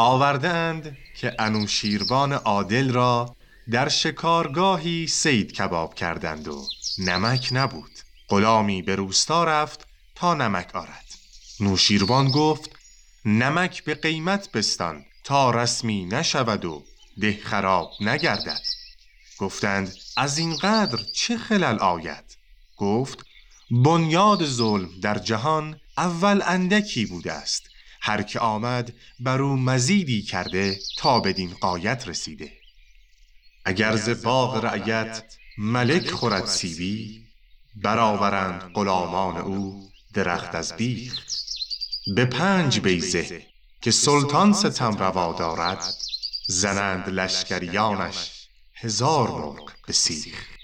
آوردند که انوشیروان عادل را در شکارگاهی سید کباب کردند و نمک نبود. غلامی به روستا رفت تا نمک آرد. نوشیروان گفت نمک به قیمت بستان تا رسمی نشود و ده خراب نگردد. گفتند از این قدر چه خلل آید؟ گفت بنیاد ظلم در جهان اول اندکی بوده است. هر که آمد بر او مزیدی کرده تا بدین قایت رسیده. اگر ز باغ رعیت ملک خورد سیبی برآورند غلامان او درخت از بیخ. به پنج بیزه که سلطان ستم روا دارد زنند لشکریانش هزار مرغ به سیخ.